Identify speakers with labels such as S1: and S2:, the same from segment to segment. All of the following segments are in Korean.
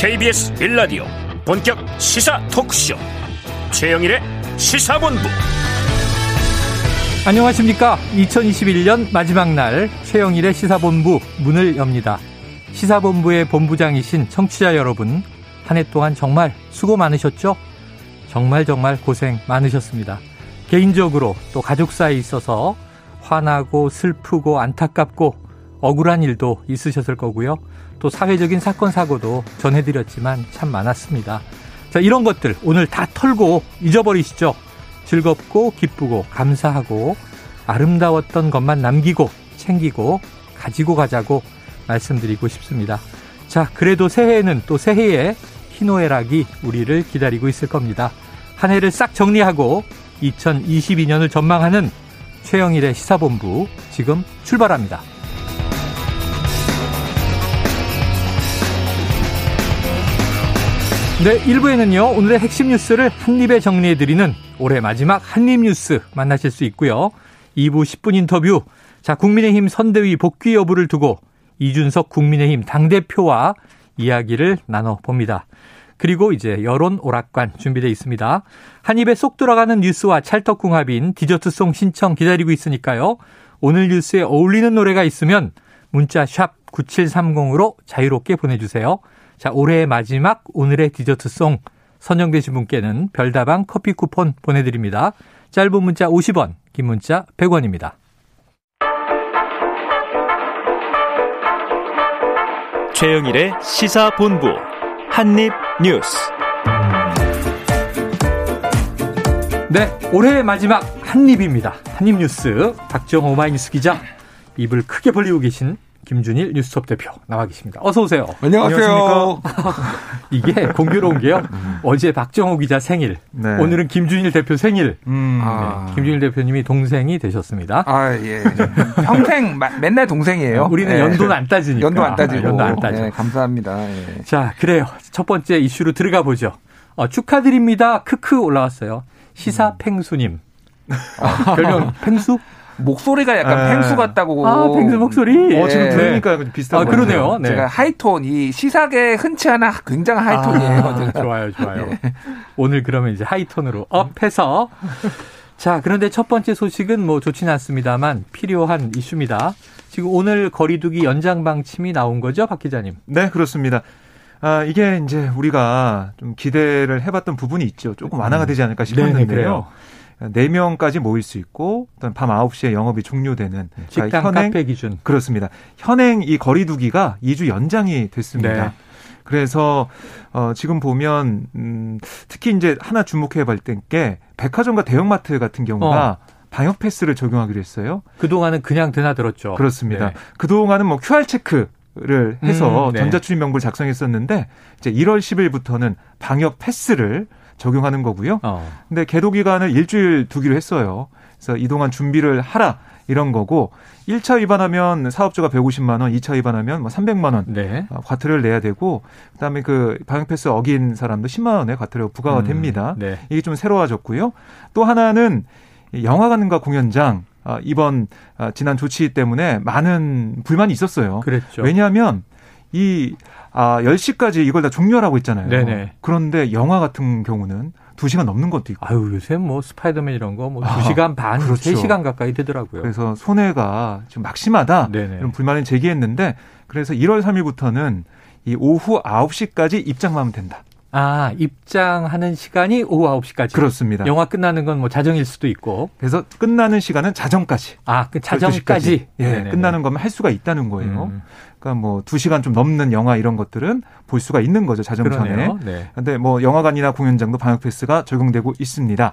S1: KBS 1라디오 본격 시사 토크쇼 최영일의 시사본부
S2: 안녕하십니까 2021년 마지막 날 최영일의 시사본부 문을 엽니다 시사본부의 본부장이신 청취자 여러분 한 해 동안 정말 수고 많으셨죠? 정말 정말 고생 많으셨습니다. 개인적으로 또 가족 사이에 있어서 화나고 슬프고 안타깝고 억울한 일도 있으셨을 거고요. 또 사회적인 사건 사고도 전해드렸지만 참 많았습니다. 자, 이런 것들 오늘 다 털고 잊어버리시죠. 즐겁고 기쁘고 감사하고 아름다웠던 것만 남기고 챙기고 가지고 가자고 말씀드리고 싶습니다. 자, 그래도 새해에는 또 새해에 희노애락이 우리를 기다리고 있을 겁니다. 한 해를 싹 정리하고 2022년을 전망하는 최영일의 시사본부 지금 출발합니다. 네, 1부에는요, 오늘의 핵심 뉴스를 한입에 정리해드리는 올해 마지막 한입 뉴스 만나실 수 있고요. 2부 10분 인터뷰. 자, 국민의힘 선대위 복귀 여부를 두고 이준석 국민의힘 당대표와 이야기를 나눠봅니다. 그리고 이제 여론 오락관 준비되어 있습니다. 한 입에 쏙 들어가는 뉴스와 찰떡궁합인 디저트송 신청 기다리고 있으니까요. 오늘 뉴스에 어울리는 노래가 있으면 문자 샵 9730으로 자유롭게 보내주세요. 자, 올해의 마지막 오늘의 디저트송 선정되신 분께는 별다방 커피 쿠폰 보내드립니다. 짧은 문자 50원, 긴 문자 100원입니다.
S1: 최영일의 시사본부 한입뉴스
S2: 네, 올해의 마지막 한입입니다. 한입뉴스 박정호 마이뉴스 기자 입을 크게 벌리고 계신 김준일 뉴스톱 대표 나와 계십니다. 어서 오세요.
S3: 안녕하세요.
S2: 이게 공교로운 게요. 음. 어제 박정호 기자 생일, 네. 오늘은 김준일 대표 생일. 음. 아. 네. 김준일 대표님이 동생이 되셨습니다.
S3: 아 예. 평생 맨날 동생이에요.
S2: 우리는 네. 연도는 안 따지니까.
S3: 연도 안 따지고. 연도 안 따져. 네, 감사합니다. 예.
S2: 자, 그래요. 첫 번째 이슈로 들어가 보죠. 어, 축하드립니다. 크크 올라왔어요. 시사 팽수님. 어, 별명 팽수?
S3: 목소리가 약간 네. 펭수 같다고.
S2: 아, 펭수 목소리?
S3: 어, 지금 네. 들으니까 비슷한
S2: 거 아, 그러네요. 네.
S3: 제가 하이톤, 이 시사계 흔치 않아 굉장한 하이톤이에요. 아,
S2: 좋아요, 좋아요. 네. 오늘 그러면 이제 하이톤으로 업해서. 자, 그런데 첫 번째 소식은 뭐 좋지는 않습니다만 필요한 이슈입니다. 지금 오늘 거리두기 연장 방침이 나온 거죠, 박 기자님?
S4: 네, 그렇습니다. 아, 이게 이제 우리가 좀 기대를 해봤던 부분이 있죠. 조금 완화가 되지 않을까 싶었는데요. 네, 4명까지 모일 수 있고 밤 9시에 영업이 종료되는
S2: 네, 식당 현행, 카페 기준
S4: 그렇습니다. 현행 이 거리두기가 2주 연장이 됐습니다. 네. 그래서 어 지금 보면 음 특히 이제 하나 주목해 볼게 백화점과 대형마트 같은 경우가 어. 방역 패스를 적용하기로 했어요.
S2: 그동안은 그냥 드나들었죠.
S4: 그렇습니다. 네. 그동안은 뭐 QR 체크 를 해서 음, 네. 전자출입 명부를 작성했었는데 이제 1월 10일부터는 방역 패스를 적용하는 거고요. 어. 근데 계도 기간을 일주일 두기로 했어요. 그래서 이동안 준비를 하라 이런 거고 1차 위반하면 사업주가 150만 원, 2차 위반하면 뭐 300만 원 네. 어, 과태료를 내야 되고 그다음에 그 방역 패스 어긴 사람도 10만 원의 과태료 부과가 음, 됩니다. 네. 이게 좀 새로워졌고요. 또 하나는 영화관과 공연장 어, 이번 어, 지난 조치 때문에 많은 불만이 있었어요.
S2: 그랬죠.
S4: 왜냐하면 이 아, 10시까지 이걸 다 종료하라고 했잖아요. 네네. 그런데 영화 같은 경우는 2시간 넘는 것도 있고.
S2: 아유, 요새 뭐 스파이더맨 이런 거뭐 2시간 아, 반, 그렇죠. 3시간 가까이 되더라고요.
S4: 그래서 손해가 좀 막심하다. 네네. 이런 불만을 제기했는데 그래서 1월 3일부터는 이 오후 9시까지 입장만 하면 된다.
S2: 아, 입장하는 시간이 오후 9시까지.
S4: 그렇습니다.
S2: 영화 끝나는 건 뭐 자정일 수도 있고.
S4: 그래서 끝나는 시간은 자정까지.
S2: 아, 그 자정까지.
S4: 예, 네네네. 끝나는 거면 할 수가 있다는 거예요. 음. 그러니까 뭐 2시간 좀 넘는 영화 이런 것들은 볼 수가 있는 거죠, 자정 전에. 네. 근데 뭐 영화관이나 공연장도 방역 패스가 적용되고 있습니다.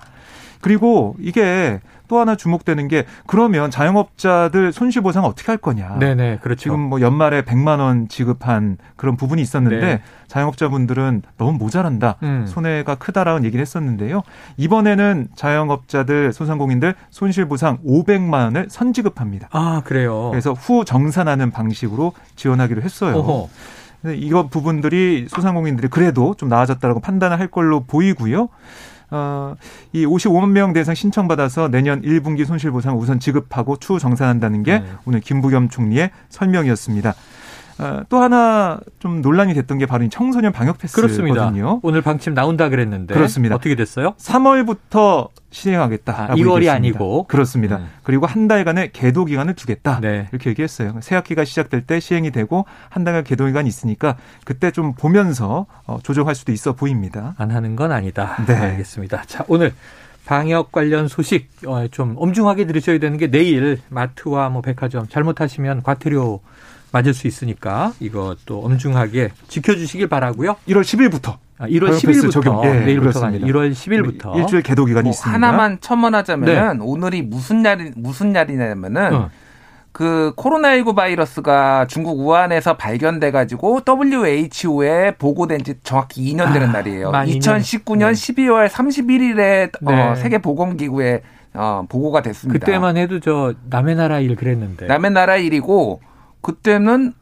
S4: 그리고 이게 또 하나 주목되는 게 그러면 자영업자들 손실 보상 어떻게 할 거냐.
S2: 네네, 그렇죠.
S4: 지금 뭐 연말에 100만 원 지급한 그런 부분이 있었는데 네. 자영업자분들은 너무 모자란다. 음. 손해가 크다라는 얘기를 했었는데요. 이번에는 자영업자들 소상공인들 손실 보상 500만 원을 선지급합니다.
S2: 아, 그래요.
S4: 그래서 후 정산하는 방식으로 지원하기로 했어요. 어허. 이거 부분들이 소상공인들이 그래도 좀 나아졌다라고 판단을 할 걸로 보이고요. 어, 이 55만 명 대상 신청받아서 내년 1분기 손실보상 우선 지급하고 추후 정산한다는 게 네. 오늘 김부겸 총리의 설명이었습니다. 어, 또 하나 좀 논란이 됐던 게 바로 이 청소년 방역 패스거든요.
S2: 그렇습니다. 오늘 방침 나온다 그랬는데
S4: 그렇습니다.
S2: 어떻게 됐어요?
S4: 3월부터 시행하겠다.
S2: 아, 2월이 얘기했습니다. 아니고
S4: 그렇습니다. 음. 그리고 한 달간의 계도 기간을 두겠다. 네. 이렇게 얘기했어요. 새 학기가 시작될 때 시행이 되고 한 달간 계도 기간이 있으니까 그때 좀 보면서 어, 조정할 수도 있어 보입니다.
S2: 안 하는 건 아니다. 네. 알겠습니다. 자, 오늘 방역 관련 소식 어, 좀 엄중하게 들으셔야 되는 게 내일 마트와 뭐 백화점 잘못하시면 과태료 맞을 수 있으니까 또 엄중하게 지켜주시길 바라고요.
S4: 1월 10일부터.
S2: 아, 1월 10일부터 적용. 예, 내일부터가 1월 10일부터
S4: 일주일 개도 기간이 뭐 있습니다.
S3: 하나만 첨언하자면은 네. 오늘이 무슨 날이 무슨 날이냐면은 어. 그 코로나19 바이러스가 중국 우한에서 발견돼 가지고 WHO에 보고된 지 정확히 2년 되는 아, 날이에요. 2019년 네. 12월 31일에 어, 네. 어, 세계 보건 기구에 어, 보고가 됐습니다.
S2: 그때만 해도 저 남의 나라 일 그랬는데.
S3: 남의 나라 일이고 그때는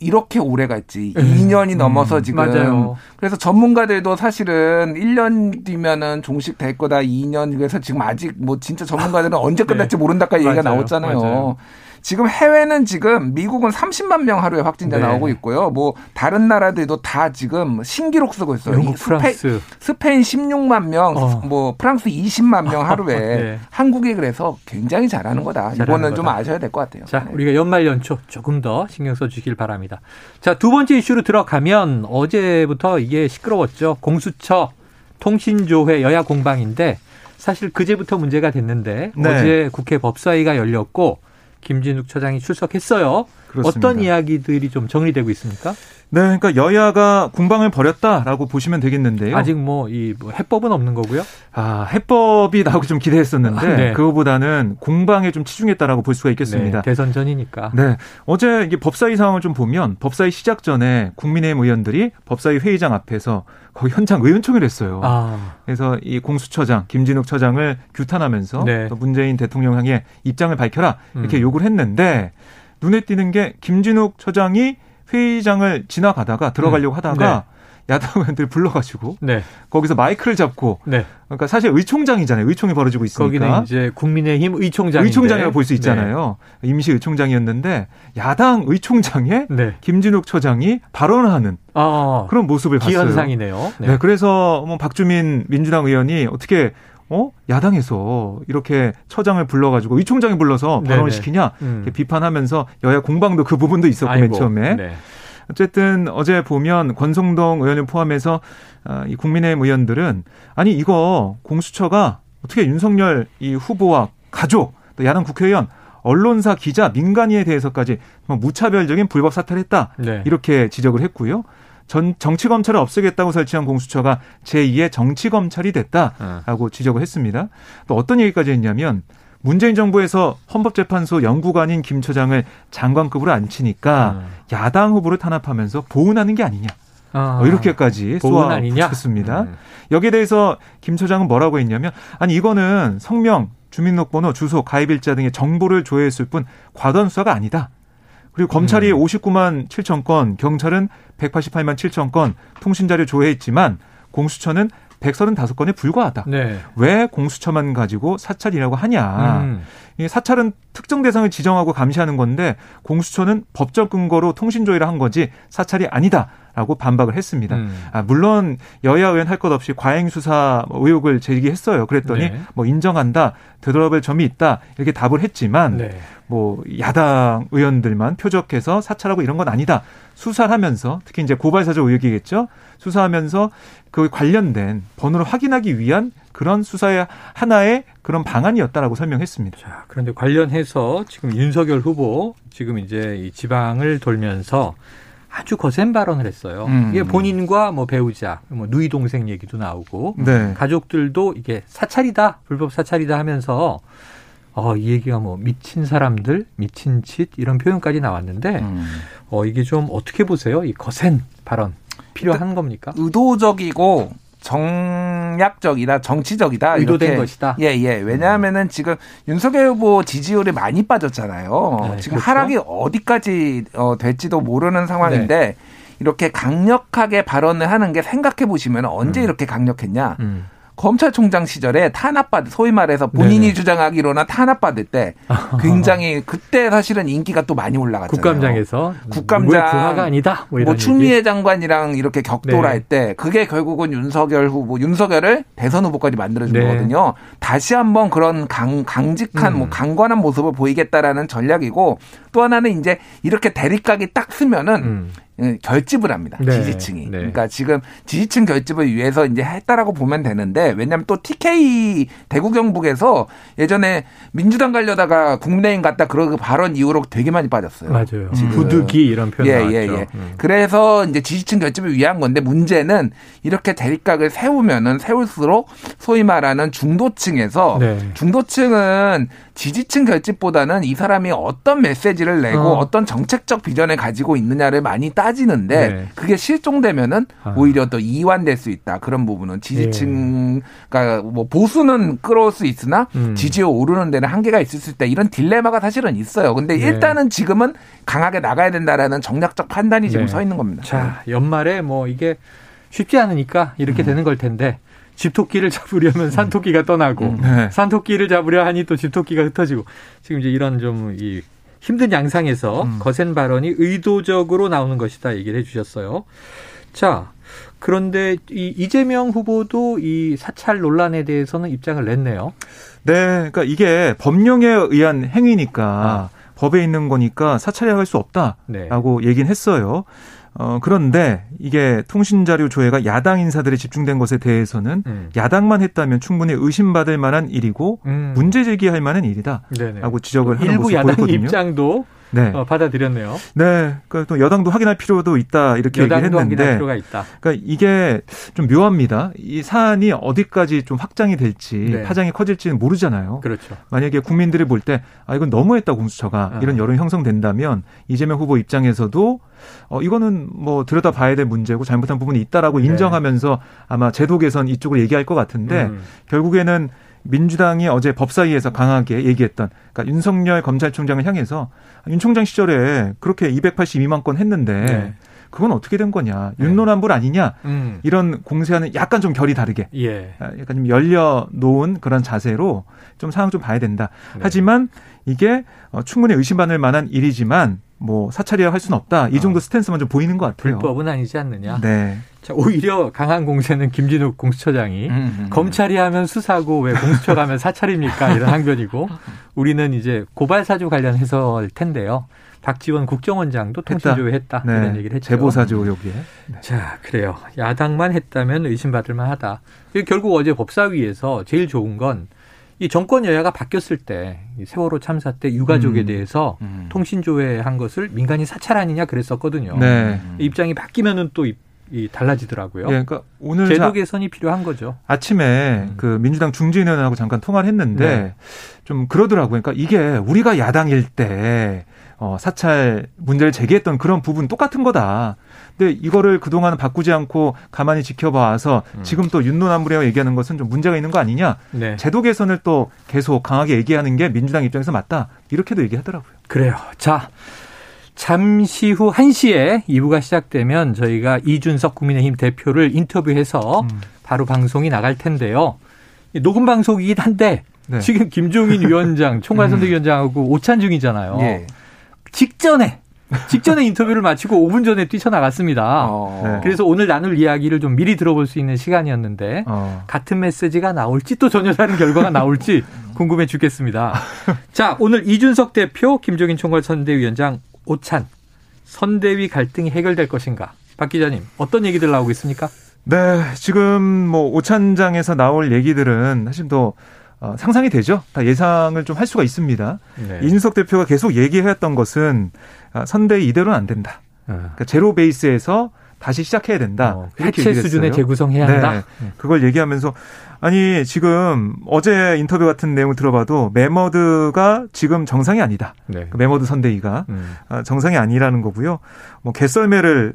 S3: 이렇게 오래 갔지. 2년이 음. 넘어서 지금.
S2: 맞아요.
S3: 그래서 전문가들도 사실은 1년 뒤면은 종식 될 거다. 2년. 그래서 지금 아직 뭐 진짜 전문가들은 언제 끝날지 네. 모른다까지 얘기가 나왔잖아요. 맞아요. 지금 해외는 지금 미국은 30만 명 하루에 확진자 네. 나오고 있고요. 뭐 다른 나라들도 다 지금 신기록 쓰고 있어요.
S2: 영국, 스페, 프랑스.
S3: 스페인 16만 명, 어. 뭐 프랑스 20만 명 하루에 네. 한국이 그래서 굉장히 잘하는 거다. 이거는 거다. 좀 아셔야 될 것 같아요.
S2: 자, 네. 우리가 연말 연초 조금 더 신경 써 주시길 바랍니다. 자, 두 번째 이슈로 들어가면 어제부터 이게 시끄러웠죠. 공수처 통신조회 여야 공방인데 사실 그제부터 문제가 됐는데 네. 어제 국회 법사위가 열렸고 김진욱 처장이 출석했어요. 그렇습니다. 어떤 이야기들이 좀 정리되고 있습니까?
S4: 네, 그러니까 여야가 공방을 벌였다라고 보시면 되겠는데요.
S2: 아직 뭐이 뭐 해법은 없는 거고요.
S4: 아, 해법이 나오기 좀 기대했었는데 아, 네. 그거보다는 공방에 좀 치중했다라고 볼 수가 있겠습니다.
S2: 네, 대선 전이니까.
S4: 네, 어제 이게 법사위 상황을 좀 보면 법사위 시작 전에 국민의힘 의원들이 법사위 회의장 앞에서 거기 현장 의원총회를 했어요. 아. 그래서 이 공수처장 김진욱 처장을 규탄하면서 네. 또 문재인 대통령 향해 입장을 밝혀라 이렇게 음. 요구를 했는데 눈에 띄는 게 김진욱 처장이 회의장을 지나가다가 들어가려고 음. 하다가 네. 야당 의원들 불러가지고 네. 거기서 마이크를 잡고 네. 그러니까 사실 의총장이잖아요. 의총이 벌어지고 있으니까
S2: 거기는 이제 국민의힘 의총장
S4: 의총장이라고 볼 수 있잖아요. 네. 임시 의총장이었는데 야당 의총장에 네. 김진욱 처장이 발언하는 아, 그런 모습을
S2: 봤어요. 기현상이네요.
S4: 네. 네. 그래서 뭐 박주민 민주당 의원이 어떻게 어 야당에서 이렇게 처장을 불러가지고 의총장이 불러서 발언을 시키냐 음. 비판하면서 여야 공방도 그 부분도 있었고 아이고. 맨 처음에 네. 어쨌든 어제 보면 권성동 의원을 포함해서 아, 이 국민의힘 의원들은 아니 이거 공수처가 어떻게 윤석열 이 후보와 가족 또 야당 국회의원 언론사 기자 민간인에 대해서까지 무차별적인 불법 사퇴를 했다 네. 이렇게 지적을 했고요. 전 정치 검찰을 없애겠다고 설치한 공수처가 제2의 정치 검찰이 됐다라고 어. 지적을 했습니다. 또 어떤 얘기까지 했냐면 문재인 정부에서 헌법재판소 연구관인 김 처장을 장관급으로 앉히니까 음. 야당 후보를 탄압하면서 보훈하는 게 아니냐. 아, 어, 이렇게까지 쏘아붙였습니다. 음. 여기에 대해서 김 처장은 뭐라고 했냐면 아니 이거는 성명, 주민등록번호, 주소, 가입일자 등의 정보를 조회했을 뿐 과도한 수사가 아니다. 그리고 검찰이 음. 59만 7천 건, 경찰은 188만 7천 건 통신 자료 조회했지만 공수처는 135건에 불과하다. 네. 왜 공수처만 가지고 사찰이라고 하냐. 음. 이 사찰은 특정 대상을 지정하고 감시하는 건데 공수처는 법적 근거로 통신 조회를 한 거지 사찰이 아니다. 라고 반박을 했습니다. 음. 아, 물론 여야 의원 할 것 없이 과잉 수사 의혹을 제기했어요. 그랬더니 네. 뭐 인정한다, 되돌아볼 점이 있다 이렇게 답을 했지만 네. 뭐 야당 의원들만 표적해서 사찰하고 이런 건 아니다. 수사를 하면서 특히 이제 고발사주 의혹이겠죠. 수사하면서 그 관련된 번호를 확인하기 위한 그런 수사의 하나의 그런 방안이었다라고 설명했습니다.
S2: 자, 그런데 관련해서 지금 윤석열 후보 지금 이제 이 지방을 돌면서 아주 거센 발언을 했어요. 음. 이게 본인과 뭐 배우자, 뭐 누이 동생 얘기도 나오고 네. 가족들도 이게 사찰이다, 불법 사찰이다 하면서 어, 이 얘기가 뭐 미친 사람들, 미친 짓 이런 표현까지 나왔는데 음. 어, 이게 좀 어떻게 보세요? 이 거센 발언 필요한 겁니까?
S3: 의도적이고 정략적이다, 정치적이다.
S2: 의도된 이렇게. 것이다.
S3: 예, 예. 왜냐하면은 지금 윤석열 후보 지지율이 많이 빠졌잖아요. 네, 지금 그렇죠? 하락이 어디까지 어, 될지도 모르는 상황인데 네. 이렇게 강력하게 발언을 하는 게 생각해 보시면 언제 음. 이렇게 강력했냐? 음. 검찰총장 시절에 탄압받 소위 말해서 본인이 네네. 주장하기로는 탄압받을 때 굉장히 그때 사실은 인기가 또 많이 올라갔잖아요.
S2: 국감장에서 국감장 부하가 아니다.
S3: 뭐, 뭐 추미애 장관이랑 이렇게 격돌할 네. 때 그게 결국은 윤석열 후보 윤석열을 대선 후보까지 만들어준 네. 거거든요. 다시 한번 그런 강 강직한 뭐 음. 뭐 강관한 모습을 보이겠다라는 전략이고 또 하나는 이제 이렇게 대립각이 딱 쓰면은 음. 예, 결집을 합니다. 네. 지지층이. 네. 그러니까 지금 지지층 결집을 위해서 이제 했다라고 보면 되는데 왜냐하면 또 TK 대구 경북에서 예전에 민주당 가려다가 국민의힘 갔다 그러고 발언 이후로 되게 많이 빠졌어요.
S2: 맞아요. 지금. 부득이 이런 표현 예, 나왔죠. 예, 예.
S3: 음. 그래서 이제 지지층 결집을 위한 건데 문제는 이렇게 대립각을 세우면은 세울수록 소위 말하는 중도층에서 네. 중도층은 지지층 결집보다는 이 사람이 어떤 메시지를 내고 어. 떤 정책적 비전을 가지고 있느냐를 많이 따 지는데 네. 그게 실종되면은 아. 오히려 더 이완될 수 있다. 그런 부분은 지지층 그러니까 뭐 보수는 끌어올 수 있으나 음. 지지율 오르는 데는 한계가 있을 수 있다. 이런 딜레마가 사실은 있어요. 근데 네. 일단은 지금은 강하게 나가야 된다라는 정략적 판단이 지금 네. 서 있는 겁니다.
S2: 자, 연말에 뭐 이게 쉽지 않으니까 이렇게 음. 되는 걸 텐데 집토끼를 잡으려면 산토끼가 떠나고 음. 네. 산토끼를 잡으려 하니 또 집토끼가 흩어지고 지금 이제 이런 좀 이 힘든 양상에서 음. 거센 발언이 의도적으로 나오는 것이다 얘기를 해주셨어요. 자 그런데 이 이재명 후보도 이 사찰 논란에 대해서는 입장을 냈네요.
S4: 네, 그러니까 이게 법령에 의한 행위니까 아. 법에 있는 거니까 사찰해야 수 없다라고 네. 얘기는 했어요. 어, 그런데 이게 통신자료 조회가 야당 인사들이 집중된 것에 대해서는 음. 야당만 했다면 충분히 의심받을 만한 일이고 음. 문제 제기할 만한 일이다. 라고 지적을 하는
S2: 일부 야당 보였거든요. 입장도 네. 어, 받아들였네요.
S4: 네. 그러니까 또 여당도 확인할 필요도 있다 이렇게 얘기를 했는데 그러니까 이게 좀 묘합니다. 이 사안이 어디까지 좀 확장이 될지 네. 파장이 커질지는 모르잖아요.
S2: 그렇죠.
S4: 만약에 국민들이 볼 때 아 이건 너무했다 공수처가 아. 이런 여론이 형성된다면 이재명 후보 입장에서도 어 이거는 뭐 들여다 봐야 될 문제고 잘못한 부분이 있다라고 네. 인정하면서 아마 제도 개선 이쪽을 얘기할 것 같은데 음. 결국에는 민주당이 어제 법사위에서 강하게 얘기했던 그러니까 윤석열 검찰총장을 향해서 윤 총장 시절에 그렇게 282만 건 했는데 네. 그건 어떻게 된 거냐 네. 윤노란불 아니냐 음. 이런 공세하는 약간 좀 결이 다르게 예. 아, 약간 좀 열려 놓은 그런 자세로 좀 상황 좀 봐야 된다. 네. 하지만 이게 어, 충분히 의심받을 만한 일이지만 뭐 사찰이라 할 수는 없다. 이 정도 어. 스탠스만 좀 보이는 것 같아요.
S2: 불법은 아니지 않느냐. 네. 자, 오히려 강한 공세는 김진욱 공수처장이 음, 음, 음. 검찰이 하면 수사고 왜 공수처가 하면 사찰입니까? 이런 항변이고 우리는 이제 고발 사주 관련 해서일 텐데요. 박지원 국정원장도 통신조회했다 네. 이런 얘기를 했죠.
S4: 제보 사주 여기에.
S2: 네. 자 그래요. 야당만 했다면 의심받을 만하다. 결국 어제 법사위에서 제일 좋은 건 이 정권 여야가 바뀌었을 때 세월호 참사 때 유가족에 음. 대해서 음. 통신조회한 것을 민간이 사찰 아니냐 그랬었거든요. 네. 입장이 바뀌면은 또 이 달라지더라고요. 예, 그러니까 오늘 제도 개선이 필요한 거죠.
S4: 아침에 음. 그 민주당 중진의원하고 잠깐 통화를 했는데 네. 좀 그러더라고요. 그러니까 이게 우리가 야당일 때 어, 사찰 문제를 제기했던 그런 부분 똑같은 거다. 근데 이거를 그동안 바꾸지 않고 가만히 지켜봐서 음. 지금 또 윤노남부라고 얘기하는 것은 좀 문제가 있는 거 아니냐. 네. 제도 개선을 또 계속 강하게 얘기하는 게 민주당 입장에서 맞다. 이렇게도 얘기하더라고요.
S2: 그래요. 자, 잠시 후 1시에 2부가 시작되면 저희가 이준석 국민의힘 대표를 인터뷰해서 음. 바로 방송이 나갈 텐데요. 녹음 방송이긴 한데 네. 지금 김종인 위원장, 총괄선대위원장하고 오찬 중이잖아요. 예. 직전에 직전에 인터뷰를 마치고 5분 전에 뛰쳐나갔습니다. 어. 네. 그래서 오늘 나눌 이야기를 좀 미리 들어볼 수 있는 시간이었는데 어. 같은 메시지가 나올지 또 전혀 다른 결과가 나올지 궁금해 죽겠습니다. 자, 오늘 이준석 대표, 김종인 총괄 선대위원장 오찬 선대위 갈등이 해결될 것인가? 박 기자님 어떤 얘기들 나오고 있습니까?
S4: 네, 지금 뭐 오찬장에서 나올 얘기들은 사실 또 어, 상상이 되죠. 다 예상을 좀 할 수가 있습니다. 네. 이준석 대표가 계속 얘기해왔던 것은 아, 선대위 이대로는 안 된다. 아. 그러니까 제로 베이스에서 다시 시작해야 된다. 어,
S2: 해체 수준의 재구성해야 한다. 네.
S4: 네. 그걸 얘기하면서 아니 지금 어제 인터뷰 같은 내용을 들어봐도 메머드가 지금 정상이 아니다. 네. 그 메머드 선대위가 음. 아, 정상이 아니라는 거고요. 뭐 개썰매를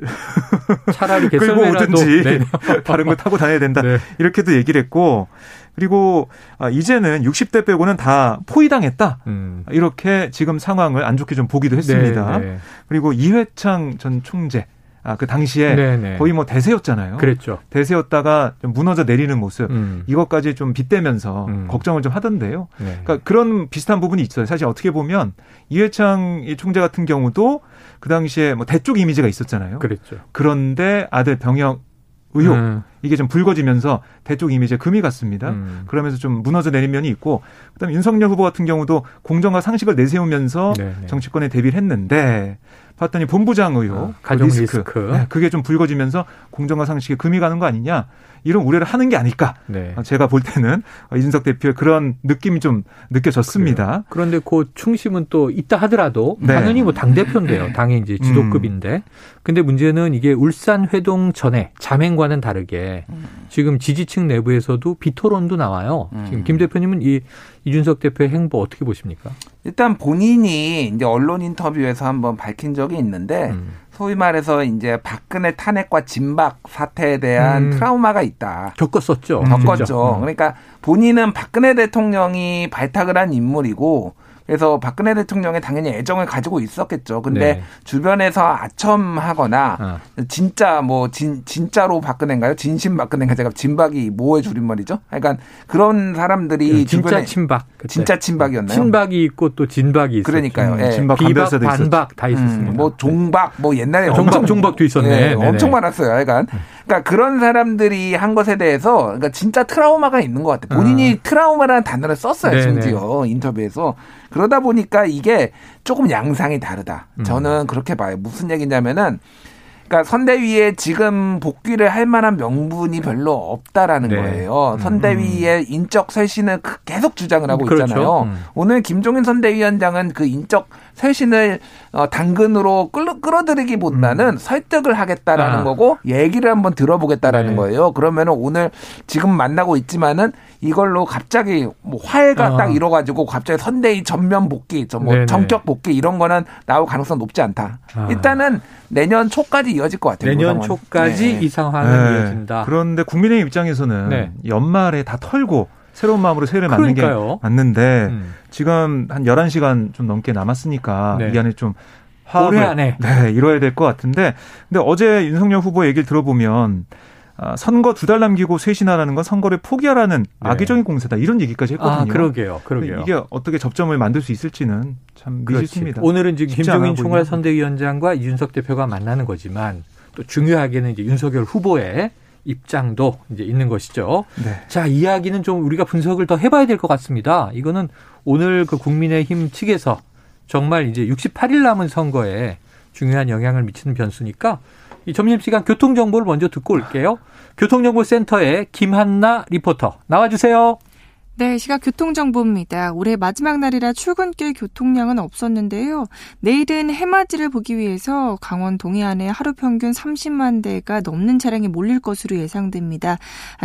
S2: 차라리
S4: 끌고 오든지 네. 다른 걸 타고 다녀야 된다. 네. 이렇게도 얘기를 했고 그리고 아, 이제는 60대 빼고는 다 포위당했다. 음. 이렇게 지금 상황을 안 좋게 좀 보기도 했습니다. 네, 네. 그리고 이회창 전 총재 아, 그 당시에 네네. 거의 뭐 대세였잖아요.
S2: 그랬죠.
S4: 대세였다가 좀 무너져 내리는 모습 음. 이것까지 좀 빗대면서 음. 걱정을 좀 하던데요. 네. 그러니까 그런 비슷한 부분이 있어요. 사실 어떻게 보면 이회창 총재 같은 경우도 그 당시에 뭐 대쪽 이미지가 있었잖아요.
S2: 그랬죠.
S4: 그런데 아들 병역 의혹 음. 이게 좀 불거지면서 대쪽 이미지에 금이 갔습니다. 음. 그러면서 좀 무너져 내린 면이 있고 그다음에 윤석열 후보 같은 경우도 공정과 상식을 내세우면서 네네. 네. 정치권에 대비를 했는데 봤더니 본부장 의혹, 아,
S2: 가정 리스크, 리스크. 네,
S4: 그게 좀 불거지면서 공정과 상식에 금이 가는 거 아니냐 이런 우려를 하는 게 아닐까. 네. 제가 볼 때는 이준석 대표의 그런 느낌이 좀 느껴졌습니다. 그래요.
S2: 그런데 그 충심은 또 있다 하더라도 네. 당연히 뭐 당 대표인데요. 당의 이제 지도급인데. 음. 근데 문제는 이게 울산 회동 전에 자맹과는 다르게 지금 지지층 내부에서도 비토론도 나와요. 지금 김 대표님은 이 이준석 대표의 행보 어떻게 보십니까?
S3: 일단 본인이 이제 언론 인터뷰에서 한번 밝힌 적이 있는데 음. 소위 말해서 이제 박근혜 탄핵과 진박 사태에 대한 음. 트라우마가 있다.
S2: 겪었었죠.
S3: 겪었죠. 음. 그러니까 본인은 박근혜 대통령이 발탁을 한 인물이고 그래서 박근혜 대통령에 당연히 애정을 가지고 있었겠죠. 근데 네. 주변에서 아첨하거나 아. 진짜 뭐 진, 진짜로 박근혜인가요? 진심 박근혜인가 제가 진박이 뭐의 줄임말이죠? 그러니까 그런 사람들이
S2: 네, 진짜 주변에 친박
S3: 그때. 진짜 친박이었나요?
S2: 친박이 있고 또 진박이 있었죠.
S3: 그러니까요. 음,
S2: 예. 진박 비박 반박 다 있었습니다.
S3: 음, 뭐 종박 뭐 옛날에
S2: 종박 엄청, 종박도 있었네. 예,
S3: 엄청 많았어요. 그러니까 그러니까 그런 사람들이 한 것에 대해서 그러니까 진짜 트라우마가 있는 것 같아요. 본인이 어. 트라우마라는 단어를 썼어요. 네네. 심지어 인터뷰에서 그러다 보니까 이게 조금 양상이 다르다. 음. 저는 그렇게 봐요. 무슨 얘기냐면은 그러니까 선대위에 지금 복귀를 할 만한 명분이 별로 없다라는 네. 거예요. 음. 선대위의 인적 쇄신을 계속 주장을 하고 그렇죠. 있잖아요. 음. 오늘 김종인 선대위원장은 그 인적 쇄신을 어, 당근으로 끌어, 끌어들이기보다는 음. 설득을 하겠다라는 아. 거고 얘기를 한번 들어보겠다라는 네. 거예요. 그러면은 오늘 지금 만나고 있지만은 이걸로 갑자기 뭐 화해가 아. 딱 이뤄가지고 갑자기 선대위 전면 복귀, 뭐 정격 복귀 이런 거는 나올 가능성 높지 않다. 아. 일단은 내년 초까지 이어질 것 같아요.
S2: 내년 초까지 네. 이 상황은 네. 이어진다.
S4: 그런데 국민의 입장에서는 네. 연말에 다 털고 새로운 마음으로 새해를 맞는 게 맞는데 음. 지금 한 11시간 좀 넘게 남았으니까 네. 이 안에 좀
S2: 화합을 안에.
S4: 네, 이뤄야 될 것 같은데 근데 어제 윤석열 후보 얘기를 들어보면 아, 선거 두 달 남기고 쇄신하라는 건 선거를 포기하라는 네. 악의적인 공세다 이런 얘기까지 했거든요. 아,
S2: 그러게요. 그러게요.
S4: 이게 어떻게 접점을 만들 수 있을지는 참 미지수입니다.
S2: 오늘은 지금 김종인 총괄 선대위원장과 이준석 대표가 만나는 거지만 또 중요하게는 이제 윤석열 후보의 입장도 이제 있는 것이죠. 네. 자, 이야기는 좀 우리가 분석을 더 해봐야 될 것 같습니다. 이거는 오늘 그 국민의힘 측에서 정말 이제 68일 남은 선거에 중요한 영향을 미치는 변수니까 이 점심시간 교통정보를 먼저 듣고 올게요. 교통정보센터의 김한나 리포터 나와주세요.
S5: 네, 시각 교통정보입니다. 올해 마지막 날이라 출근길 교통량은 없었는데요. 내일은 해맞이를 보기 위해서 강원 동해안에 하루 평균 30만 대가 넘는 차량이 몰릴 것으로 예상됩니다.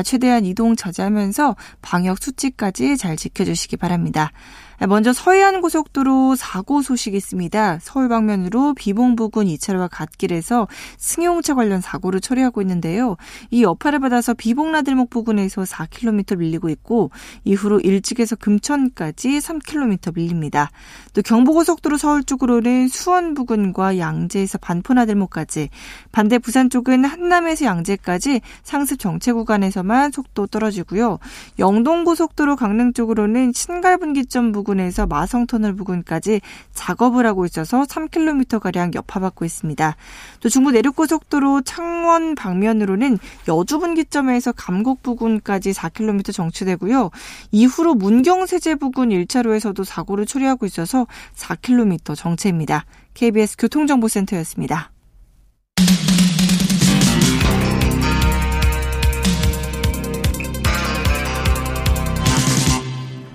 S5: 최대한 이동 자제하면서 방역 수칙까지 잘 지켜주시기 바랍니다. 먼저 서해안 고속도로 사고 소식이 있습니다. 서울 방면으로 비봉 부근 2차로와 갓길에서 승용차 관련 사고를 처리하고 있는데요. 이 여파를 받아서 비봉나들목 부근에서 4km 밀리고 있고 이후로 일찍에서 금천까지 3km 밀립니다. 또 경부고속도로 서울 쪽으로는 수원 부근과 양재에서 반포나들목까지 반대 부산 쪽은 한남에서 양재까지 상습 정체 구간에서만 속도 떨어지고요. 영동고속도로 강릉 쪽으로는 신갈분기점 부근 부근에서 마성터널 부근까지 작업을 하고 있어서 3km가량 여파받고 있습니다. 또 중부 내륙고속도로 창원 방면으로는 여주분기점에서 감곡 부근까지 4km 정체되고요. 이후로 문경세제 부근 1차로에서도 사고를 처리하고 있어서 4km 정체입니다. KBS 교통정보센터였습니다.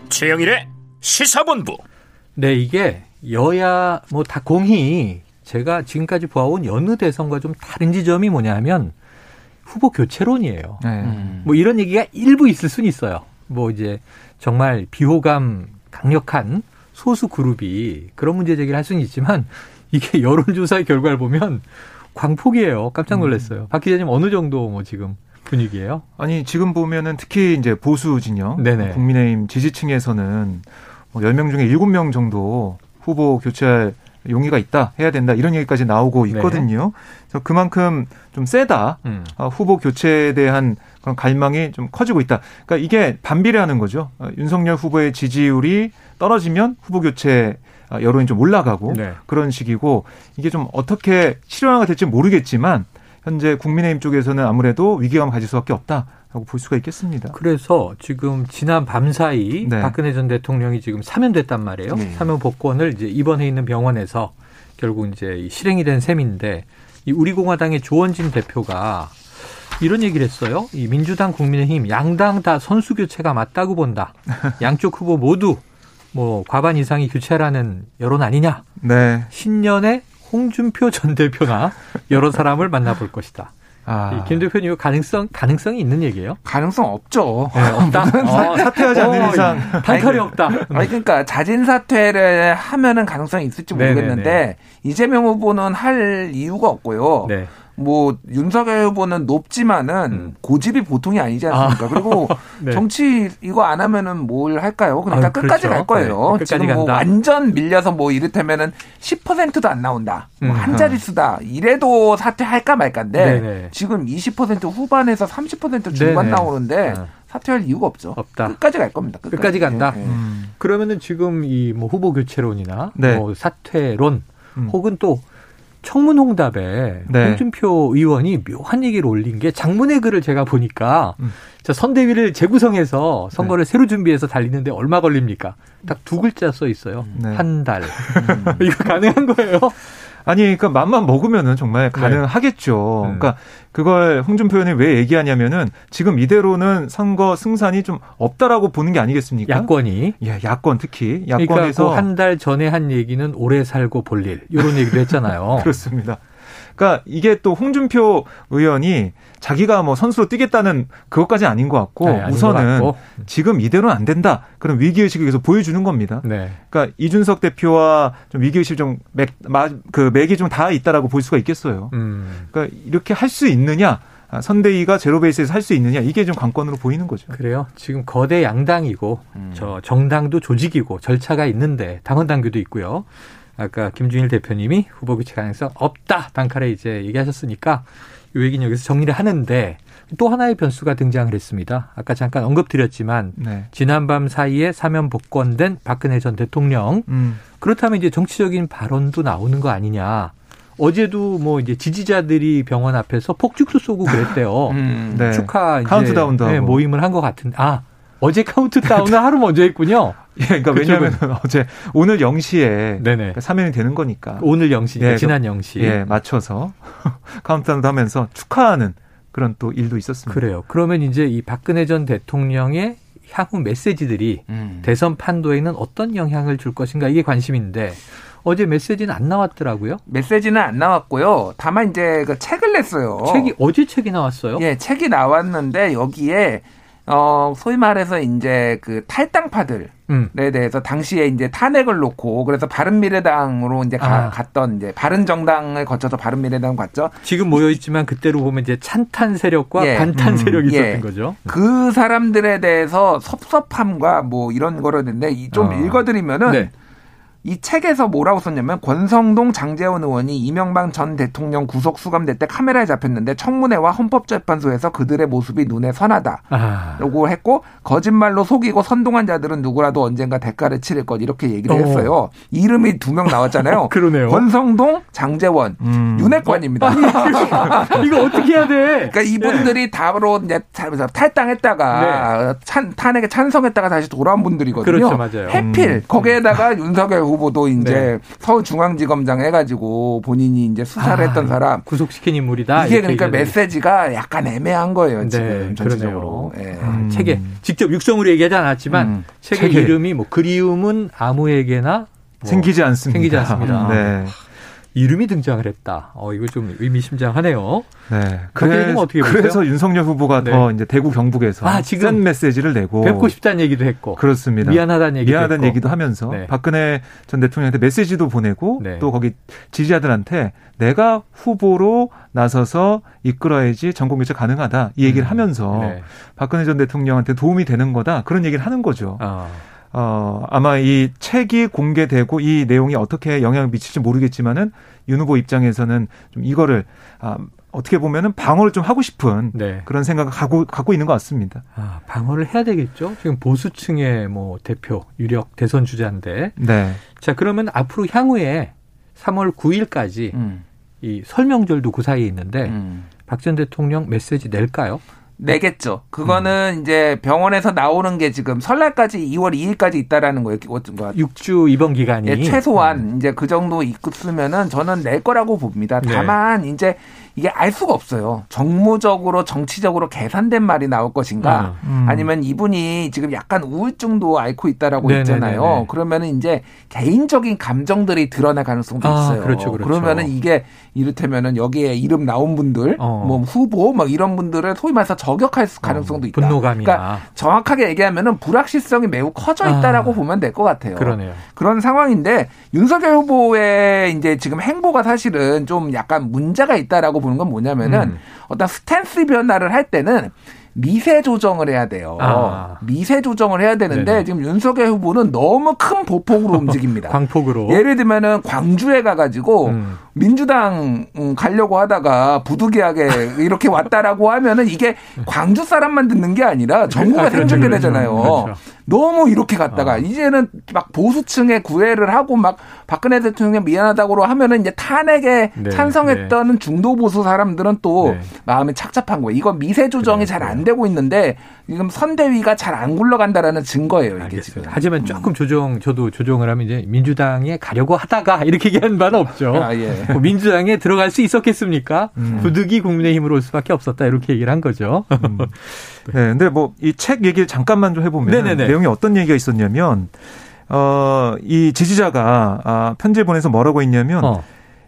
S1: 최영일의 시사본부.
S2: 네, 이게 여야 뭐 다 공히 제가 지금까지 보아온 여느 대선과 좀 다른 지점이 뭐냐면 후보 교체론이에요. 네. 음. 뭐 이런 얘기가 일부 있을 수는 있어요. 뭐 이제 정말 비호감 강력한 소수 그룹이 그런 문제 제기를 할 수는 있지만 이게 여론조사의 결과를 보면 광폭이에요. 깜짝 놀랐어요. 음. 박 기자님 어느 정도 뭐 지금 분위기예요?
S4: 아니 지금 보면은 특히 이제 보수 진영 네네. 국민의힘 지지층에서는 뭐 10명 중에 7명 정도 후보 교체할 용의가 있다 해야 된다 이런 얘기까지 나오고 네. 있거든요. 그래서 그만큼 좀 세다 음. 어, 후보 교체에 대한 그런 갈망이 좀 커지고 있다. 그러니까 이게 반비례하는 거죠. 어, 윤석열 후보의 지지율이 떨어지면 후보 교체 어, 여론이 좀 올라가고 네. 그런 식이고 이게 좀 어떻게 실현화가 될지 모르겠지만 현재 국민의힘 쪽에서는 아무래도 위기감을 가질 수밖에 없다. 라고 볼 수가 있겠습니다.
S2: 그래서 지금 지난 밤 사이 네. 박근혜 전 대통령이 지금 사면됐단 말이에요. 네. 사면 복권을 이제 입원해 있는 병원에서 결국 이제 실행이 된 셈인데 이 우리공화당의 조원진 대표가 이런 얘기를 했어요. 이 민주당 국민의힘 양당 다 선수 교체가 맞다고 본다. 양쪽 후보 모두 뭐 과반 이상이 교체라는 여론 아니냐. 네. 신년에 홍준표 전 대표나 여러 사람을 만나볼 것이다. 아. 김 대표님 가능성 가능성이 있는 얘기예요?
S3: 가능성 없죠.
S2: 네, 없다.
S4: 어, 사퇴하지 않는 어, 이상
S2: 단칼이 없다.
S3: 아니 그러니까 자진 사퇴를 하면은 가능성이 있을지 모르겠는데 네네네. 이재명 후보는 할 이유가 없고요. 네. 뭐 윤석열 후보는 높지만은 음. 고집이 보통이 아니지 않습니까? 아. 그리고 네. 정치 이거 안 하면은 뭘 할까요? 그러니까 아, 끝까지 그렇죠. 갈 거예요. 네, 지금 뭐 간다. 완전 밀려서 뭐 이를테면은 10%도 안 나온다. 뭐 음. 뭐한 자릿수다. 이래도 사퇴할까 말까인데 네네. 지금 20% 후반에서 30% 중반 네네. 나오는데 네. 사퇴할 이유가 없죠.
S2: 없다.
S3: 끝까지 갈 겁니다.
S2: 끝까지, 끝까지 간다. 네. 음. 그러면은 지금 이 뭐 후보 교체론이나 네. 뭐 사퇴론 음. 혹은 또 청문홍답에 네. 홍준표 의원이 묘한 얘기를 올린 게 장문의 글을 제가 보니까 음. 자, 선대위를 재구성해서 선거를 네. 새로 준비해서 달리는데 얼마 걸립니까? 딱 두 글자 써 있어요. 네. 한 달. 음. 이거 가능한 거예요?
S4: 아니, 그러니까 맘만 먹으면은 정말 네. 가능하겠죠. 네. 그러니까 그걸 홍준표 의원이 왜 얘기하냐면은 지금 이대로는 선거 승산이 좀 없다라고 보는 게 아니겠습니까?
S2: 야권이.
S4: 예, 야권 특히
S2: 야권에서 그러니까 그 한달 전에 한 얘기는 오래 살고 볼 일. 이런 얘기도 했잖아요.
S4: 그렇습니다. 그러니까 이게 또 홍준표 의원이 자기가 뭐 선수로 뛰겠다는 그것까지 아닌 것 같고 네, 우선은 것 같고. 지금 이대로는 안 된다 그런 위기 의식을 계속 보여주는 겁니다. 네. 그러니까 이준석 대표와 좀 위기 의식 좀맥그 맥이 좀 다 있다라고 볼 수가 있겠어요. 음. 그러니까 이렇게 할 수 있느냐? 아, 선대위가 제로 베이스에서 할 수 있느냐 이게 좀 관건으로 보이는 거죠.
S2: 그래요. 지금 거대 양당이고 음. 저 정당도 조직이고 절차가 있는데 당원 당규도 있고요. 아까 김준일 대표님이 후보 교체 가능성 없다 단칼에 이제 얘기하셨으니까 이 얘기는 여기서 정리를 하는데 또 하나의 변수가 등장을 했습니다. 아까 잠깐 언급드렸지만 네. 지난밤 사이에 사면 복권된 박근혜 전 대통령 음. 그렇다면 이제 정치적인 발언도 나오는 거 아니냐. 어제도 뭐 이제 지지자들이 병원 앞에서 폭죽도 쏘고 그랬대요. 음, 네. 축하 이제
S4: 카운트다운도
S2: 네, 모임을 한 것 같은데 아 어제 카운트다운은 하루 먼저 했군요.
S4: 예, 그러니까 왜냐하면 어제 오늘 0시에 네네. 3일이 그러니까 되는 거니까.
S2: 오늘 0시, 예, 지난 0시.
S4: 예, 맞춰서 카운트다운도 하면서 축하하는 그런 또 일도 있었습니다.
S2: 그래요. 그러면 이제 이 박근혜 전 대통령의 향후 메시지들이 음. 대선 판도에는 어떤 영향을 줄 것인가 이게 관심인데 어제 메시지는 안 나왔더라고요.
S3: 메시지는 안 나왔고요. 다만 이제 그 책을 냈어요.
S2: 책이 어제 책이 나왔어요?
S3: 예, 책이 나왔는데 여기에 어, 소위 말해서 이제 그 탈당파들에 음. 대해서 당시에 이제 탄핵을 놓고 그래서 바른미래당으로 이제 가, 아. 갔던 이제 바른정당을 거쳐서 바른미래당 갔죠.
S2: 지금 모여 있지만 그때로 보면 이제 찬탄 세력과 예. 반탄 음. 세력이 예. 있었던 거죠.
S3: 그 사람들에 대해서 섭섭함과 뭐 이런 거를 했는데 좀 아. 읽어드리면은 네. 이 책에서 뭐라고 썼냐면 권성동 장재원 의원이 이명박 전 대통령 구속 수감될 때 카메라에 잡혔는데 청문회와 헌법재판소에서 그들의 모습이 눈에 선하다라고 아. 했고 거짓말로 속이고 선동한 자들은 누구라도 언젠가 대가를 치를 것 이렇게 얘기를 어. 했어요. 이름이 두 명 나왔잖아요.
S2: 그러네요.
S3: 권성동, 장재원, 음. 윤핵관입니다. 어,
S2: 이거 어떻게 해야 돼?
S3: 그러니까 이분들이 네. 다로 이제 탈당했다가 네. 찬, 탄핵에 찬성했다가 다시 돌아온 분들이거든요.
S2: 그렇죠, 맞아요.
S3: 해필 음. 거기에다가 윤석열 후보도 이제 네. 서울중앙지검장 해가지고 본인이 이제 수사를 아, 했던 사람
S2: 구속시킨 인물이다.
S3: 이게 그러니까 메시지가 약간 애매한 거예요 네, 지금 전체적으로. 네.
S2: 음. 책에 직접 육성으로 얘기하지 않았지만 음. 책의 책에. 이름이 뭐 그리움은 아무에게나
S4: 뭐 생기지 않습니다.
S2: 생기지 않습니다. 네. 이름이 등장을 했다. 어, 이거 좀 의미심장하네요. 네.
S4: 그래, 어떻게 그래서 윤석열 후보가 네. 더 이제 대구 경북에서 아, 지금 센 메시지를 내고
S2: 뵙고 싶다는 얘기도 했고
S4: 그렇습니다.
S2: 미안하다는 얘기도
S4: 미안하다는 했고. 얘기도 하면서 네. 박근혜 전 대통령한테 메시지도 보내고 네. 또 거기 지지자들한테 내가 후보로 나서서 이끌어야지 전국 교체 가능하다 이 얘기를 음. 하면서 네. 박근혜 전 대통령한테 도움이 되는 거다 그런 얘기를 하는 거죠. 아. 어, 아마 이 책이 공개되고 이 내용이 어떻게 영향을 미칠지 모르겠지만은 윤 후보 입장에서는 좀 이거를 아, 어떻게 보면은 방어를 좀 하고 싶은 네. 그런 생각을 갖고, 갖고 있는 것 같습니다.
S2: 아, 방어를 해야 되겠죠? 지금 보수층의 뭐 대표, 유력 대선 주자인데. 네. 자, 그러면 앞으로 향후에 3월 9일까지 음. 이 설명절도 그 사이에 있는데 음. 박전 대통령 메시지 낼까요?
S3: 내겠죠. 그거는 음. 이제 병원에서 나오는 게 지금 설날까지 2월 2일까지 있다라는 거예요.
S2: 6주 입원 기간이
S3: 예, 최소한 음. 이제 그 정도 있으면은 저는 낼 거라고 봅니다. 네. 다만 네. 이제 이게 알 수가 없어요. 정무적으로 정치적으로 계산된 말이 나올 것인가 음. 아니면 이분이 지금 약간 우울증도 앓고 있다라고 네네네네. 있잖아요. 그러면은 이제 개인적인 감정들이 드러날 가능성도 아, 있어요. 그렇죠, 그렇죠. 그러면은 이게 이를테면은 여기에 이름 나온 분들 어. 뭐 후보 막 이런 분들을 소위 말해서 저격할 어, 가능성도 있다.
S2: 분노감이나.
S3: 그러니까 정확하게 얘기하면은 불확실성이 매우 커져 있다라고 아. 보면 될 것 같아요.
S2: 그러네요.
S3: 그런 상황인데 윤석열 후보의 이제 지금 행보가 사실은 좀 약간 문제가 있다라고 보는 건 뭐냐면은 음. 어떤 스탠스 변화를 할 때는 미세 조정을 해야 돼요. 아. 미세 조정을 해야 되는데 네네. 지금 윤석열 후보는 너무 큰 보폭으로 움직입니다.
S2: 광폭으로.
S3: 예를 들면은 광주에 가가지고 음. 민주당 음, 가려고 하다가 부득이하게 이렇게 왔다라고 하면은 이게 광주 사람만 듣는 게 아니라 전국에 아, 그렇죠, 생중계되잖아요. 그렇죠. 그렇죠. 너무 이렇게 갔다가 아. 이제는 막 보수층에 구애를 하고 막 박근혜 대통령 미안하다고 하면은 이제 탄핵에 네, 찬성했던 네. 중도 보수 사람들은 또 네. 마음이 착잡한 거예요. 이건 미세 조정이 잘 안 되고 있는데 지금 선대위가 잘 안 굴러간다라는 증거예요. 이게 알겠습니다. 지금.
S2: 하지만 조금 조정 저도 조정을 하면 이제 민주당에 가려고 하다가 이렇게 얘기한 바는 없죠. 아, 예. 뭐 민주당에 들어갈 수 있었겠습니까? 음. 부득이 국민의힘으로 올 수밖에 없었다 이렇게 얘기를 한 거죠. 음.
S4: 네, 근데 뭐 이 책 얘기를 잠깐만 좀 해보면 네네네. 내용이 어떤 얘기가 있었냐면 어, 이 지지자가 아, 편지 보내서 뭐라고 했냐면 어.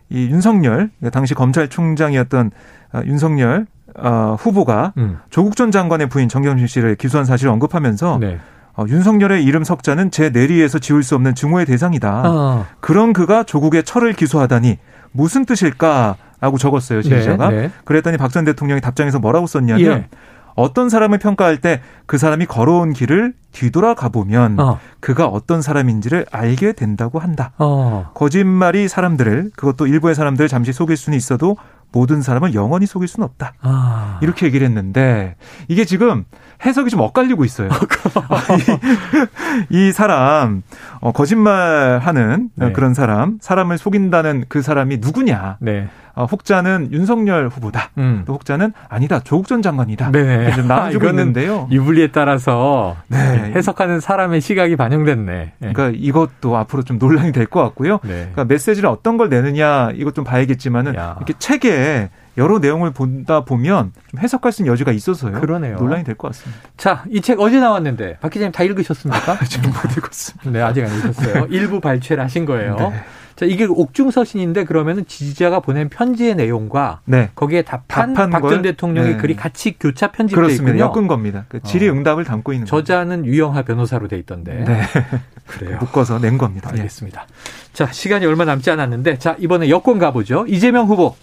S4: 이 윤석열 당시 검찰총장이었던 아, 윤석열 어, 후보가 음. 조국 전 장관의 부인 정경심 씨를 기소한 사실을 언급하면서 네. 어, 윤석열의 이름 석자는 제 내리에서 지울 수 없는 증오의 대상이다. 어. 그런 그가 조국의 철을 기소하다니 무슨 뜻일까 라고 적었어요 지지자가. 네, 네. 그랬더니 박 전 대통령이 답장에서 뭐라고 썼냐면 예. 어떤 사람을 평가할 때 그 사람이 걸어온 길을 뒤돌아가 보면 어. 그가 어떤 사람인지를 알게 된다고 한다. 어. 거짓말이 사람들을 그것도 일부의 사람들을 잠시 속일 수는 있어도 모든 사람을 영원히 속일 수는 없다. 아. 이렇게 얘기를 했는데 이게 지금 해석이 좀 엇갈리고 있어요. 이, 이, 사람 어, 거짓말하는 네. 그런 사람, 사람을 속인다는 그 사람이 누구냐? 네. 어, 혹자는 윤석열 후보다. 음. 또 혹자는 아니다 조국 전 장관이다. 네. 좀 나눠주고 아, 있는데요.
S2: 유불리에 따라서 네. 해석하는 사람의 시각이 반영됐네. 네.
S4: 그러니까 이것도 앞으로 좀 논란이 될 것 같고요. 네. 그러니까 메시지를 어떤 걸 내느냐 이것 좀 봐야겠지만은 야. 이렇게 책에 여러 내용을 보다 보면 좀 해석할 수 있는 여지가 있어서요. 그러네요. 논란이 될 것 같습니다.
S2: 자, 이 책 어제 나왔는데 박 기자님 다 읽으셨습니까?
S4: 지금 못 읽었습니다.
S2: 네, 아직 안 읽었어요. 일부 발췌를 하신 거예요. 네. 자, 이게 옥중서신인데 그러면은 지지자가 보낸 편지의 내용과 네. 거기에 답한 박전 대통령의 네. 글이 같이 교차 편집돼 있군요.
S4: 엮은 겁니다. 그 질의응답을 어. 담고 있는
S2: 저자는 겁니다. 유영하 변호사로 돼 있던데.
S4: 네. 그래요. 묶어서 낸 겁니다.
S2: 알겠습니다. 자, 시간이 얼마 남지 않았는데 자, 이번에 여권 가보죠. 이재명 후보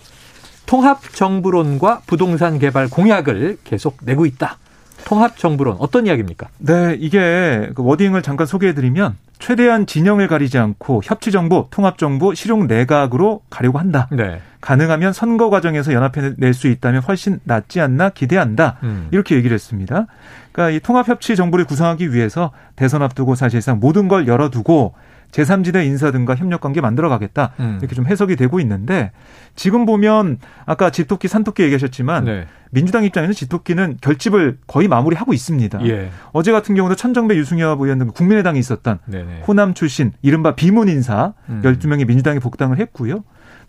S2: 통합 정부론과 부동산 개발 공약을 계속 내고 있다. 통합 정부론 어떤 이야기입니까?
S4: 네, 이게 그 워딩을 잠깐 소개해드리면 최대한 진영을 가리지 않고 협치 정부, 통합 정부, 실용 내각으로 가려고 한다. 네. 가능하면 선거 과정에서 연합해 낼 수 있다면 훨씬 낫지 않나 기대한다. 음. 이렇게 얘기를 했습니다. 그러니까 이 통합 협치 정부를 구성하기 위해서 대선 앞두고 사실상 모든 걸 열어두고 제3지대 인사 등과 협력 관계 만들어 가겠다. 음. 이렇게 좀 해석이 되고 있는데 지금 보면 아까 집토끼 산토끼 얘기하셨지만 네. 민주당 입장에는 집토끼는 결집을 거의 마무리하고 있습니다. 예. 어제 같은 경우도 천정배 유승엽 의원 등 국민의당이 있었던 네네. 호남 출신 이른바 비문 인사 음. 12명이 민주당에 복당을 했고요.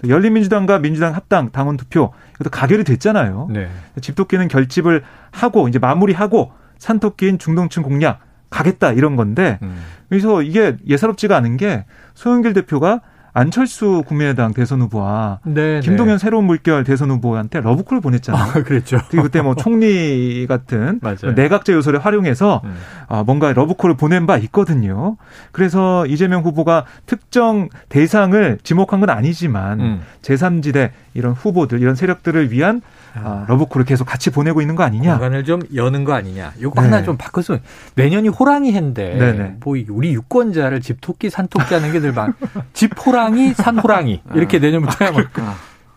S4: 열린민주당과 민주당 합당 당원 투표 이것도 가결이 됐잖아요. 네. 집토끼는 결집을 하고 이제 마무리하고 산토끼인 중도층 공략 가겠다 이런 건데 음. 그래서 이게 예사롭지가 않은 게 송영길 대표가 안철수 국민의당 대선 후보와 네, 김동연 네. 새로운 물결 대선 후보한테 러브콜을 보냈잖아요. 아,
S2: 그랬죠.
S4: 그리고 그때 뭐 총리 같은 내각제 요소를 활용해서 음. 아, 뭔가 러브콜을 보낸 바 있거든요. 그래서 이재명 후보가 특정 대상을 지목한 건 아니지만 음. 제3지대 이런 후보들 이런 세력들을 위한 아. 러브콜을 계속 같이 보내고 있는 거 아니냐.
S2: 공간을 좀 여는 거 아니냐. 요거 네. 하나 좀 바꿔서 내년이 호랑이 해인데 네네. 뭐 우리 유권자를 집토끼 산토끼 하는 게 늘 막 집호랑이 산호랑이 이렇게 아. 내년부터 하면 그러니까.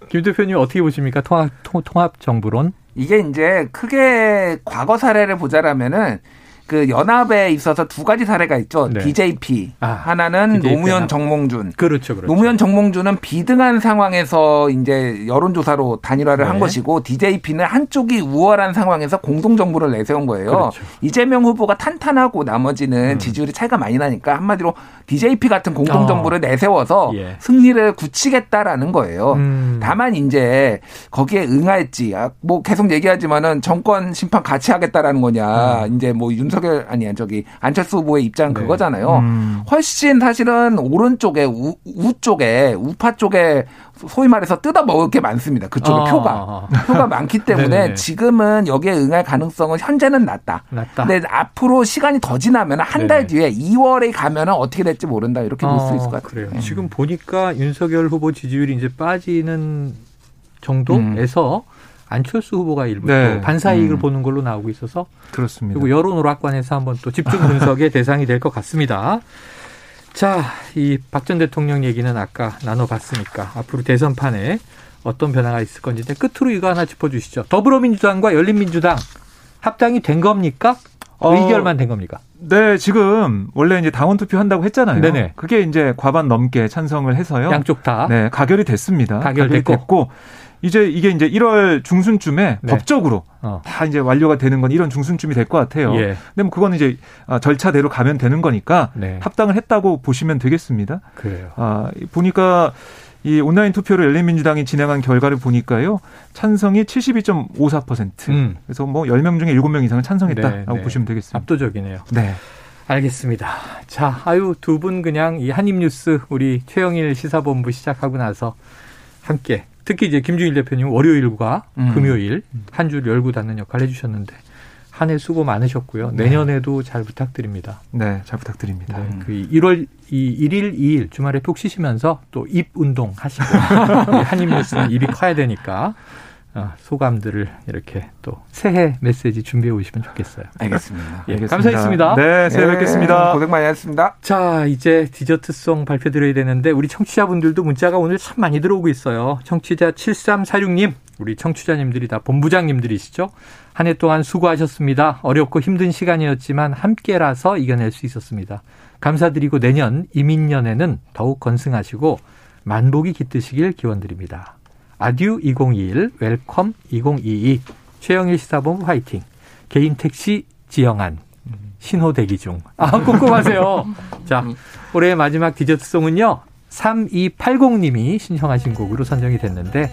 S2: 김 대표님 어떻게 보십니까? 통합 통합 정부론?
S3: 이게 이제 크게 과거 사례를 보자라면은 그 연합에 있어서 두 가지 사례가 있죠. 네. DJP 아, 하나는 DJP 노무현 연합. 정몽준.
S2: 그렇죠, 그렇죠.
S3: 노무현 정몽준은 비등한 상황에서 이제 여론조사로 단일화를 네. 한 것이고 DJP는 한쪽이 우월한 상황에서 공동 정부를 내세운 거예요. 그렇죠. 이재명 후보가 탄탄하고 나머지는 음. 지지율이 차이가 많이 나니까 한마디로 DJP 같은 공동 정부를 어. 내세워서 예. 승리를 굳히겠다라는 거예요. 음. 다만 이제 거기에 응할지 아, 뭐 계속 얘기하지만은 정권 심판 같이 하겠다라는 거냐. 음. 이제 뭐윤 석열 아니 야 저기 안철수 후보의 입장 네. 그거잖아요. 음. 훨씬 사실은 오른쪽에 우, 우 쪽에 우파 쪽에 소위 말해서 뜯어 먹을 게 많습니다. 그쪽에 아. 표가 표가 많기 때문에 지금은 여기에 응할 가능성은 현재는 낮다. 낮다. 근데 앞으로 시간이 더 지나면 한 달 뒤에 2월에 가면은 어떻게 될지 모른다 이렇게 볼 수 있을 것 같아요.
S2: 그래요. 음. 지금 보니까 윤석열 후보 지지율이 이제 빠지는 정도에서 음. 안철수 후보가 일부 네. 반사 이익을 음. 보는 걸로 나오고 있어서
S4: 그렇습니다.
S2: 그리고 여론 오락관에서 한번 또 집중 분석의 대상이 될 것 같습니다. 자, 이 박 전 대통령 얘기는 아까 나눠봤으니까 앞으로 대선판에 어떤 변화가 있을 건지 끝으로 이거 하나 짚어주시죠. 더불어민주당과 열린민주당 합당이 된 겁니까? 어, 의결만 된 겁니까?
S4: 네, 지금 원래 이제 당원 투표 한다고 했잖아요. 네네. 그게 이제 과반 넘게 찬성을 해서요.
S2: 양쪽 다.
S4: 네, 가결이 됐습니다. 가결됐고. 가결됐고 이제 이게 이제 1월 중순쯤에 네. 법적으로 어. 다 이제 완료가 되는 건 이런 중순쯤이 될 것 같아요. 예. 근데 뭐 그거는 이제 아, 절차대로 가면 되는 거니까 네. 합당을 했다고 보시면 되겠습니다.
S2: 그래요.
S4: 아, 보니까 이 온라인 투표를 열린민주당이 진행한 결과를 보니까요. 찬성이 72.54%. 음. 그래서 뭐 10명 중에 7명 이상은 찬성했다라고 네, 네. 보시면 되겠습니다.
S2: 압도적이네요.
S4: 네.
S2: 알겠습니다. 자, 아유, 두 분 그냥 이 한입뉴스 우리 최영일 시사본부 시작하고 나서 함께 특히 이제 김주일 대표님 월요일과 음. 금요일 한 줄 열고 닫는 역할을 해주셨는데 한 해 수고 많으셨고요. 네. 내년에도 잘 부탁드립니다.
S4: 네, 잘 부탁드립니다. 네,
S2: 그 1월 이 1일, 2일 주말에 푹 쉬시면서 또 입 운동 하시고 한입 뉴스는 입이 커야 되니까 어, 소감들을 이렇게 또 새해 메시지 준비해 오시면 좋겠어요.
S3: 알겠습니다.
S2: 예, 알겠습니다. 감사했습니다.
S4: 네, 새해 네, 뵙겠습니다.
S3: 고생 많이 하셨습니다.
S2: 자, 이제 디저트송 발표드려야 되는데 우리 청취자분들도 문자가 오늘 참 많이 들어오고 있어요. 청취자 7346님, 우리 청취자님들이 다 본부장님들이시죠. 한 해 동안 수고하셨습니다. 어렵고 힘든 시간이었지만 함께라서 이겨낼 수 있었습니다. 감사드리고 내년 임인년에는 더욱 건승하시고 만복이 깃드시길 기원드립니다. Adieu 2021, welcome 2022, 최영일 시사본부 화이팅, 개인 택시 지영한, 신호 대기 중. 아, 꼼꼼하세요. 자, 올해 마지막 디저트송은요, 3280님이 신청하신 곡으로 선정이 됐는데,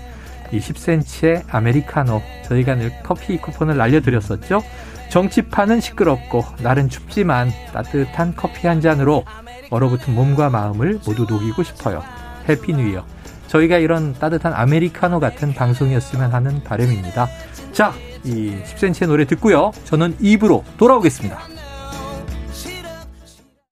S2: 이 10cm의 아메리카노, 저희가 늘 커피 쿠폰을 날려드렸었죠. 정치판은 시끄럽고, 날은 춥지만 따뜻한 커피 한 잔으로 얼어붙은 몸과 마음을 모두 녹이고 싶어요. Happy New Year. 저희가 이런 따뜻한 아메리카노 같은 방송이었으면 하는 바람입니다. 자, 이 10cm의 노래 듣고요. 저는 2부로 돌아오겠습니다.